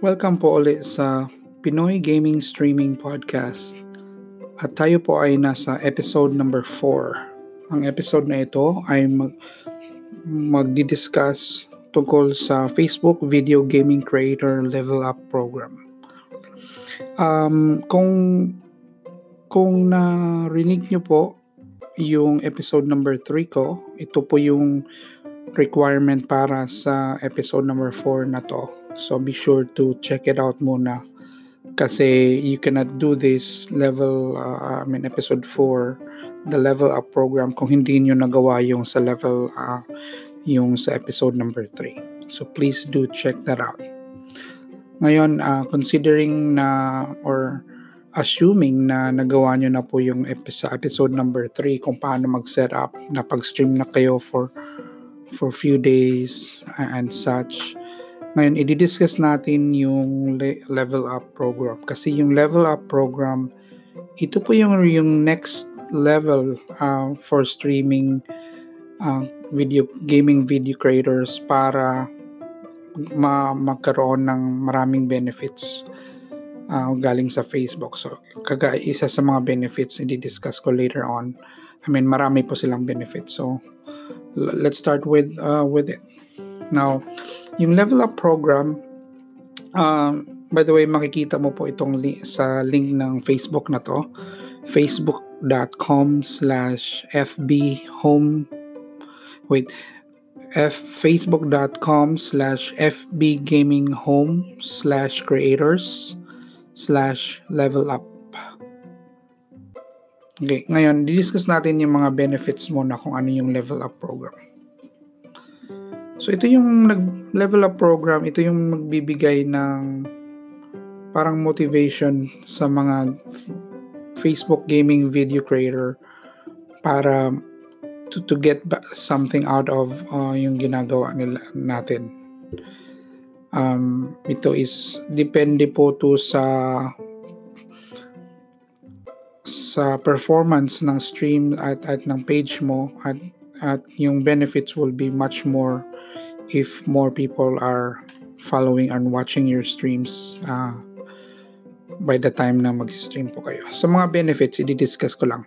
Welcome po ulit sa Pinoy Gaming Streaming Podcast. At tayo po ay nasa episode number 4. Ang episode na ito ay mag magdi-discuss tungkol sa Facebook Video Gaming Creator Level Up Program. Um, kung kung narinig nyo po yung episode number 3 ko, ito po yung requirement para sa episode number 4 na to So be sure to check it out muna. Kasi you cannot do this level, uh, I mean episode 4, the level up program kung hindi nyo nagawa yung sa level, uh, yung sa episode number 3. So please do check that out. Ngayon, uh, considering na or assuming na nagawa nyo na po yung episode, episode number 3 kung paano mag-set up, na pag-stream na kayo for for few days and such ngayon, i-discuss natin yung le- level up program. Kasi yung level up program, ito po yung, yung next level uh, for streaming uh, video gaming video creators para ma magkaroon ng maraming benefits uh, galing sa Facebook. So, kaga isa sa mga benefits i-discuss ko later on. I mean, marami po silang benefits. So, let's start with uh, with it. Now, yung level up program, um, by the way, makikita mo po itong li- sa link ng Facebook na to, facebook.com slash fb home, wait, f facebook.com slash fb gaming home slash creators slash level up. Okay, ngayon, didiscuss natin yung mga benefits muna kung ano yung level up program. So ito yung nag-level up program, ito yung magbibigay ng parang motivation sa mga Facebook gaming video creator para to, to get something out of uh, yung ginagawa nila natin. Um, ito is depende po to sa sa performance ng stream at at ng page mo at at yung benefits will be much more if more people are following and watching your streams uh, by the time na mag-stream po kayo. Sa mga benefits, i-discuss ko lang.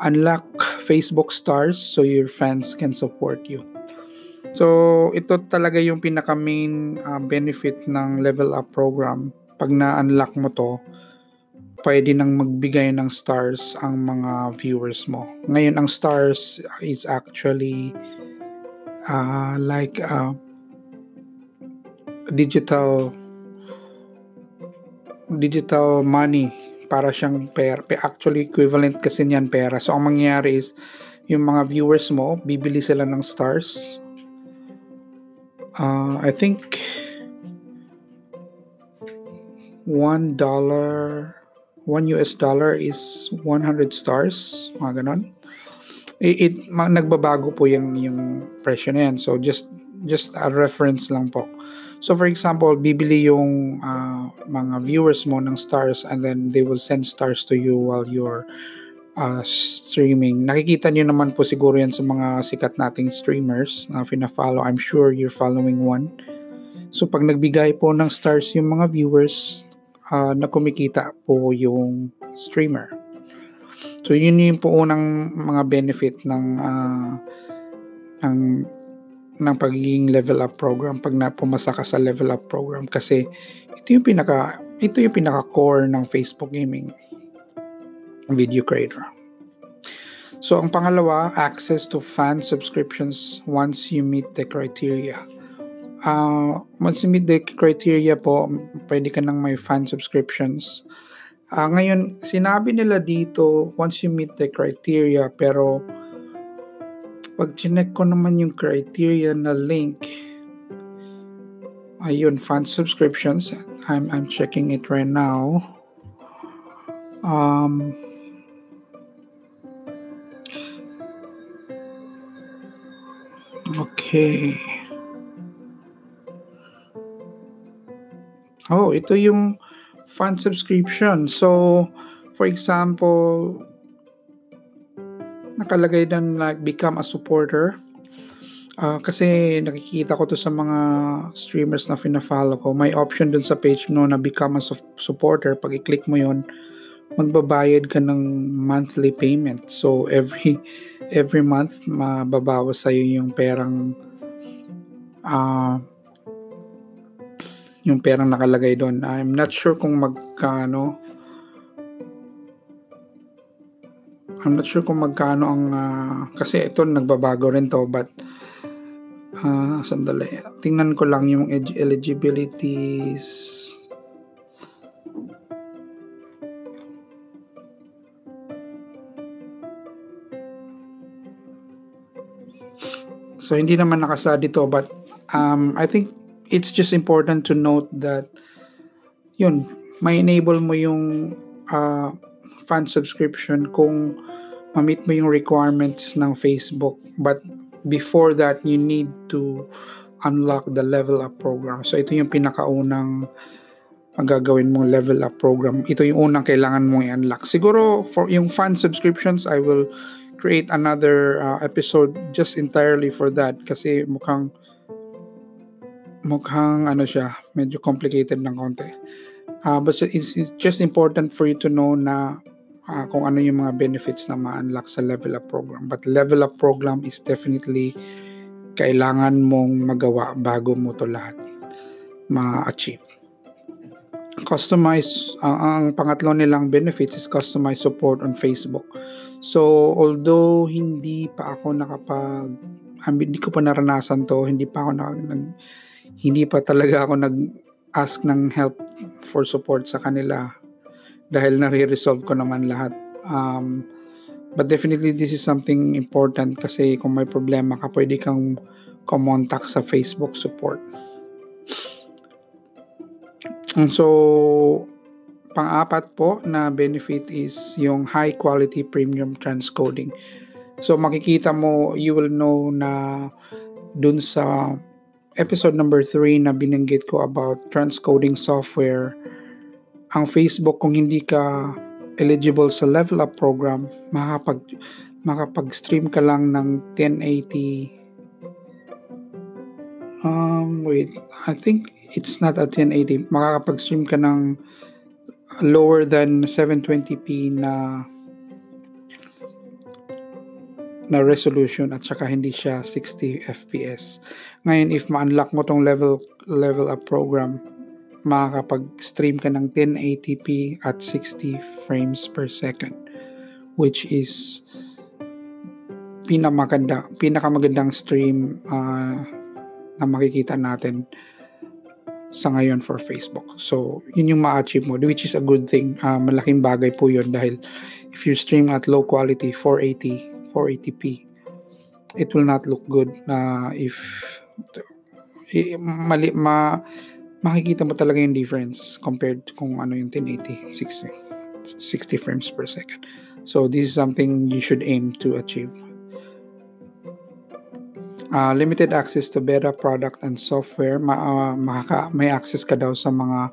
Unlock Facebook stars so your fans can support you. So, ito talaga yung pinaka main uh, benefit ng level up program. Pag na-unlock mo to, pwede nang magbigay ng stars ang mga viewers mo. Ngayon, ang stars is actually uh, like uh, digital digital money para siyang pera. Actually, equivalent kasi niyan pera. So, ang mangyayari is, yung mga viewers mo, bibili sila ng stars. Uh, I think, one dollar, one US dollar is 100 stars. Mga ganon it, it nagbabago po yung yung presyo na yan. So just just a reference lang po. So for example, bibili yung uh, mga viewers mo ng stars and then they will send stars to you while you're uh, streaming. Nakikita niyo naman po siguro yan sa mga sikat nating streamers na fina-follow. I'm sure you're following one. So pag nagbigay po ng stars yung mga viewers, uh, na kumikita po yung streamer. So yun yung po unang mga benefit ng uh, ng ng pagiging level up program pag na pumasa ka sa level up program kasi ito yung pinaka ito yung pinaka core ng Facebook gaming video creator. So ang pangalawa, access to fan subscriptions once you meet the criteria. Uh, once you meet the criteria po, pwede ka nang may fan subscriptions ngayon, sinabi nila dito, once you meet the criteria, pero pag chinek ko naman yung criteria na link, ayun, fund subscriptions, I'm, I'm checking it right now. Um, okay. Oh, ito yung fund subscription. So, for example, nakalagay doon like become a supporter. Uh, kasi nakikita ko to sa mga streamers na fina-follow ko. May option dun sa page mo na become a supporter. Pag i-click mo yon magbabayad ka ng monthly payment. So every every month mababawas sa iyo yung perang uh, yung perang nakalagay doon. I'm not sure kung magkano I'm not sure kung magkano ang uh, kasi ito nagbabago rin to but uh, sandali. Tingnan ko lang yung eligibilities. So hindi naman nakasa dito but um, I think it's just important to note that yun, may enable mo yung uh, fan subscription kung ma-meet mo yung requirements ng Facebook. But before that, you need to unlock the level up program. So ito yung pinakaunang gagawin mong level up program. Ito yung unang kailangan mong i-unlock. Siguro for yung fan subscriptions, I will create another uh, episode just entirely for that kasi mukhang mukhang ano siya, medyo complicated ng konti. Uh, but it's, it's just important for you to know na uh, kung ano yung mga benefits na ma-unlock sa level up program. But level up program is definitely kailangan mong magawa bago mo to lahat ma-achieve. Customize, uh, ang pangatlo nilang benefits is customized support on Facebook. So, although hindi pa ako nakapag, hindi ko pa naranasan to, hindi pa ako nag hindi pa talaga ako nag-ask ng help for support sa kanila dahil nare-resolve ko naman lahat. Um, but definitely this is something important kasi kung may problema ka, pwede kang kumontak sa Facebook support. So, pang-apat po na benefit is yung high quality premium transcoding. So, makikita mo, you will know na dun sa episode number 3 na binanggit ko about transcoding software, ang Facebook kung hindi ka eligible sa level up program, makapag makapag-stream ka lang ng 1080 um wait, I think it's not a 1080. Makakapag-stream ka ng lower than 720p na na resolution at saka hindi siya 60 fps. Ngayon if ma-unlock mo tong level level up program, makakapag-stream ka ng 1080p at 60 frames per second which is pinakamaganda pinakamagandang stream uh, na makikita natin sa ngayon for Facebook. So, yun yung ma-achieve mo, which is a good thing. Uh, malaking bagay po yun dahil if you stream at low quality, 480, 480p, it will not look good na uh, if mali, ma, makikita mo talaga yung difference compared to kung ano yung 1080 60 60 frames per second. So this is something you should aim to achieve. Uh, limited access to beta product and software. Ma, uh, makaka, may access ka daw sa mga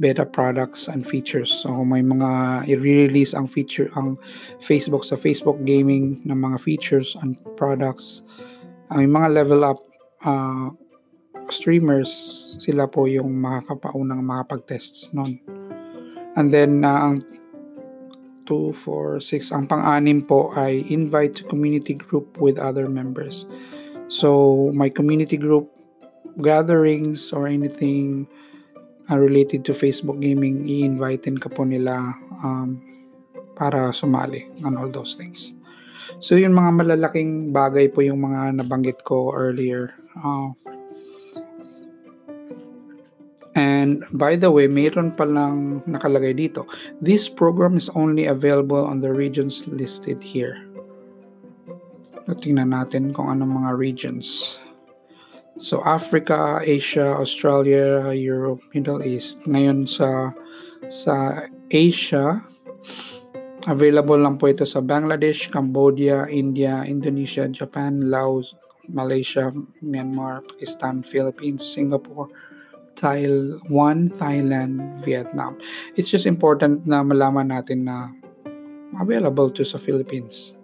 beta products and features so may mga i-release ang feature ang Facebook sa Facebook gaming ng mga features and products ang mga level up uh, streamers, sila po yung makakapaunang makapag-test noon. And then, uh, ang 2, 4, 6, ang pang-anim po ay invite to community group with other members. So, my community group gatherings or anything uh, related to Facebook gaming, i-invitein ka po nila um, para sumali on all those things. So, yung mga malalaking bagay po yung mga nabanggit ko earlier. Uh, And by the way, mayroon palang nakalagay dito. This program is only available on the regions listed here. So, tingnan natin kung anong mga regions. So Africa, Asia, Australia, Europe, Middle East. Ngayon sa sa Asia, available lang po ito sa Bangladesh, Cambodia, India, Indonesia, Japan, Laos, Malaysia, Myanmar, Pakistan, Philippines, Singapore, Taiwan, Thailand, Vietnam. It's just important na malaman natin na available to sa Philippines.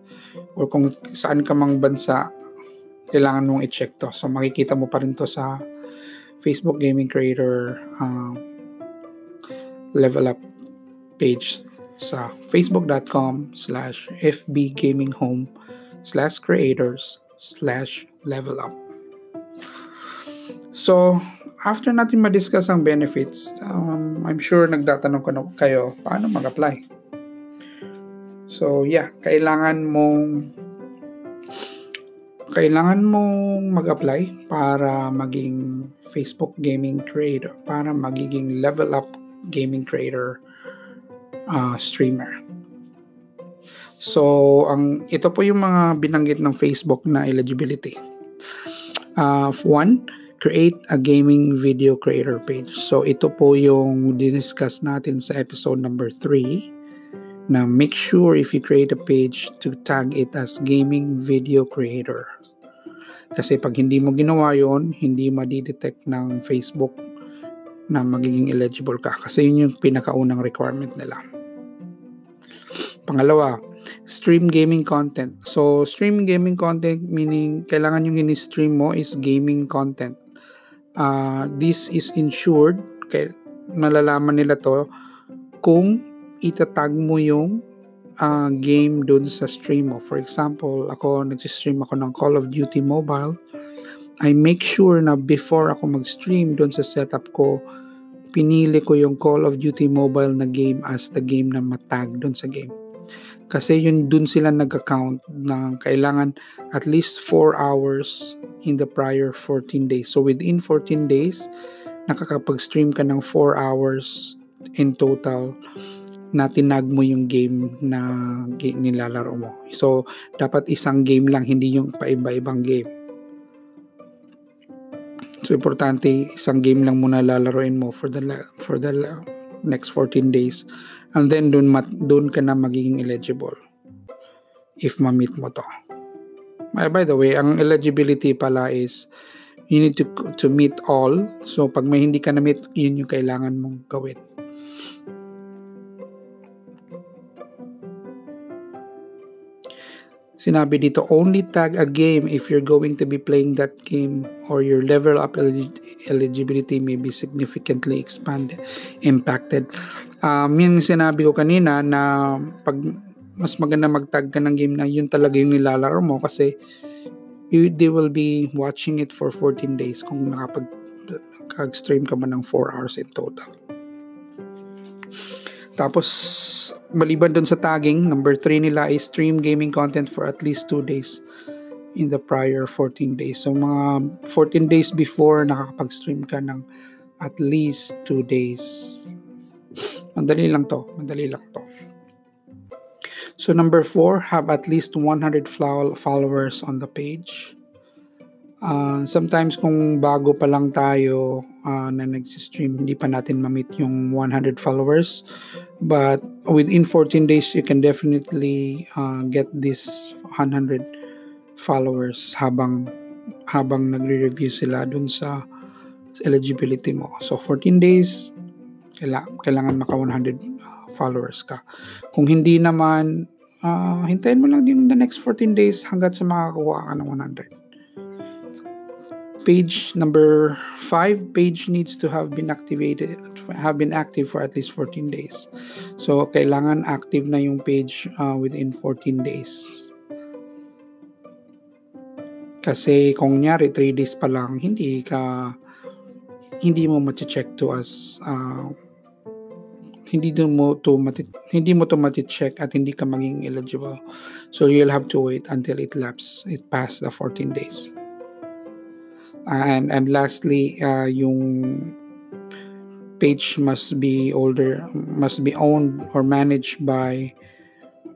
Or kung saan ka mang bansa, kailangan mong i-check to. So makikita mo pa rin to sa Facebook Gaming Creator uh, level up page sa facebook.com slash fbgaminghome slash creators slash level up. So, after natin ma-discuss ang benefits, um, I'm sure nagtatanong ko na kayo, paano mag-apply? So, yeah, kailangan mong kailangan mong mag-apply para maging Facebook gaming creator, para magiging level up gaming creator uh, streamer. So, ang ito po yung mga binanggit ng Facebook na eligibility. Uh, one, create a gaming video creator page. So, ito po yung diniscuss natin sa episode number 3 na make sure if you create a page to tag it as gaming video creator. Kasi pag hindi mo ginawa yon hindi ma-detect ng Facebook na magiging eligible ka. Kasi yun yung pinakaunang requirement nila. Pangalawa, stream gaming content. So, stream gaming content meaning kailangan yung ini-stream mo is gaming content. Uh, this is ensured, kaya malalaman nila to kung itatag mo yung uh, game dun sa stream mo. For example, ako nag-stream ako ng Call of Duty Mobile. I make sure na before ako mag-stream dun sa setup ko, pinili ko yung Call of Duty Mobile na game as the game na matag dun sa game. Kasi yun dun sila nag-account na kailangan at least 4 hours in the prior 14 days. So within 14 days, nakakapag-stream ka ng 4 hours in total na tinag mo yung game na nilalaro mo. So, dapat isang game lang, hindi yung paiba-ibang game. So, importante, isang game lang muna lalaroin mo for the for the next 14 days. And then, dun, mat, dun ka na magiging eligible if ma-meet mo to. Uh, by the way, ang eligibility pala is you need to to meet all. So, pag may hindi ka na-meet, yun yung kailangan mong gawin. Sinabi dito, only tag a game if you're going to be playing that game or your level up eligibility may be significantly expanded, impacted. Um, yun sinabi ko kanina na pag mas maganda mag-tag ka ng game na yun talaga yung nilalaro mo kasi you, they will be watching it for 14 days kung nakapag-stream ka man ng 4 hours in total. Tapos, maliban dun sa tagging, number 3 nila is stream gaming content for at least 2 days in the prior 14 days. So, mga 14 days before, nakakapag-stream ka ng at least 2 days. Madali lang to. Madali lang to. So, number 4, have at least 100 followers on the page. Uh, sometimes kung bago pa lang tayo uh, na nag-stream, hindi pa natin ma-meet yung 100 followers. But within 14 days, you can definitely uh, get this 100 followers habang habang nagre-review sila dun sa, eligibility mo. So 14 days, kailangan, kailangan maka 100 followers ka. Kung hindi naman, uh, hintayin mo lang din the next 14 days hanggat sa makakuha ka ng 100 page number 5 page needs to have been activated have been active for at least 14 days. So kailangan active na yung page uh, within 14 days. Kasi kung nyari 3 days pa lang hindi ka hindi mo ma-check to as uh, hindi mo to hindi mo to mati-check at hindi ka maging eligible. So you'll have to wait until it lapse it past the 14 days and and lastly uh, yung page must be older must be owned or managed by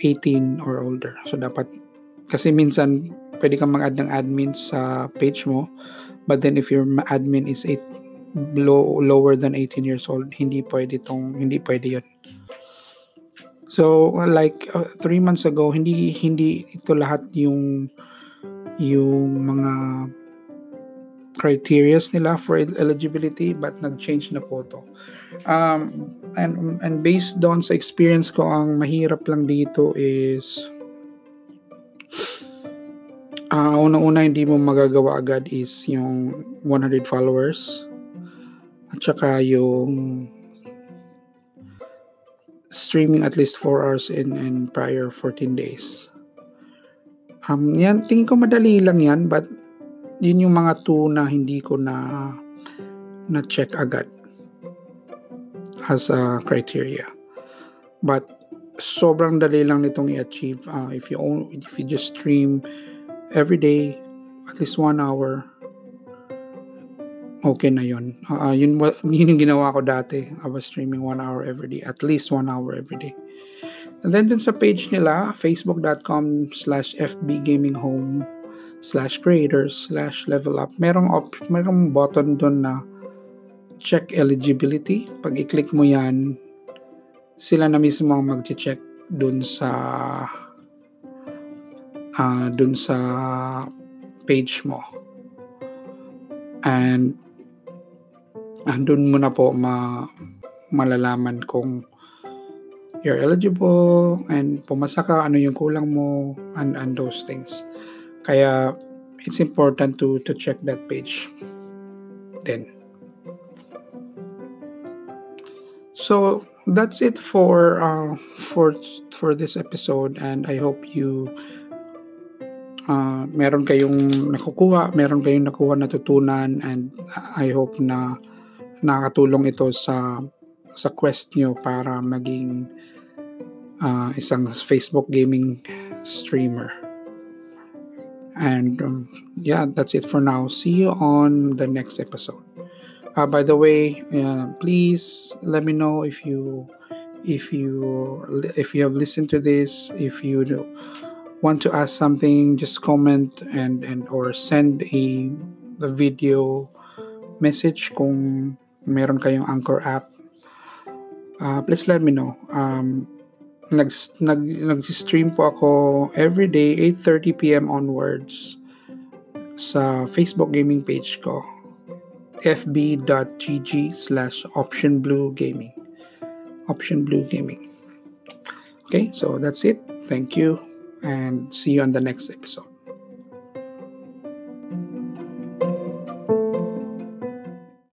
18 or older. So dapat kasi minsan pwede kang mag-add ng admin sa page mo but then if your admin is 8 low, lower than 18 years old hindi pwede tong hindi pwede yun. So like 3 uh, months ago hindi hindi ito lahat yung yung mga criterias nila for eligibility but nag-change na po to. Um, and, and based doon sa experience ko, ang mahirap lang dito is uh, unang-una hindi mo magagawa agad is yung 100 followers at saka yung streaming at least 4 hours in, in prior 14 days. Um, yan, tingin ko madali lang yan but yun yung mga two na hindi ko na na check agad as a criteria. But sobrang dali lang nitong i-achieve uh, if you own, if you just stream every day at least one hour okay na yun. Uh, yun, yun yung ginawa ko dati. I was streaming one hour every day. At least one hour every day. And then dun sa page nila, facebook.com slash fbgaminghome slash creators slash level up. Merong, op, merong button dun na check eligibility. Pag i-click mo yan, sila na mismo ang mag-check dun sa uh, dun sa page mo. And andun mo na po ma malalaman kung you're eligible and pumasa ka, ano yung kulang mo, and, and those things. Kaya, it's important to, to check that page then. So, that's it for uh, for for this episode and I hope you uh, meron kayong nakukuha, meron kayong nakuha natutunan and I hope na nakatulong ito sa sa quest nyo para maging uh, isang Facebook gaming streamer. And um, yeah, that's it for now. See you on the next episode. Uh, by the way, uh, please let me know if you if you if you have listened to this, if you want to ask something, just comment and and or send a, a video message kung meron kayong Anchor app. Uh, please let me know. Um, nag, nag, nag-stream po ako every day 8.30 p.m. onwards sa Facebook gaming page ko fb.gg slash optionbluegaming option blue gaming okay so that's it thank you and see you on the next episode.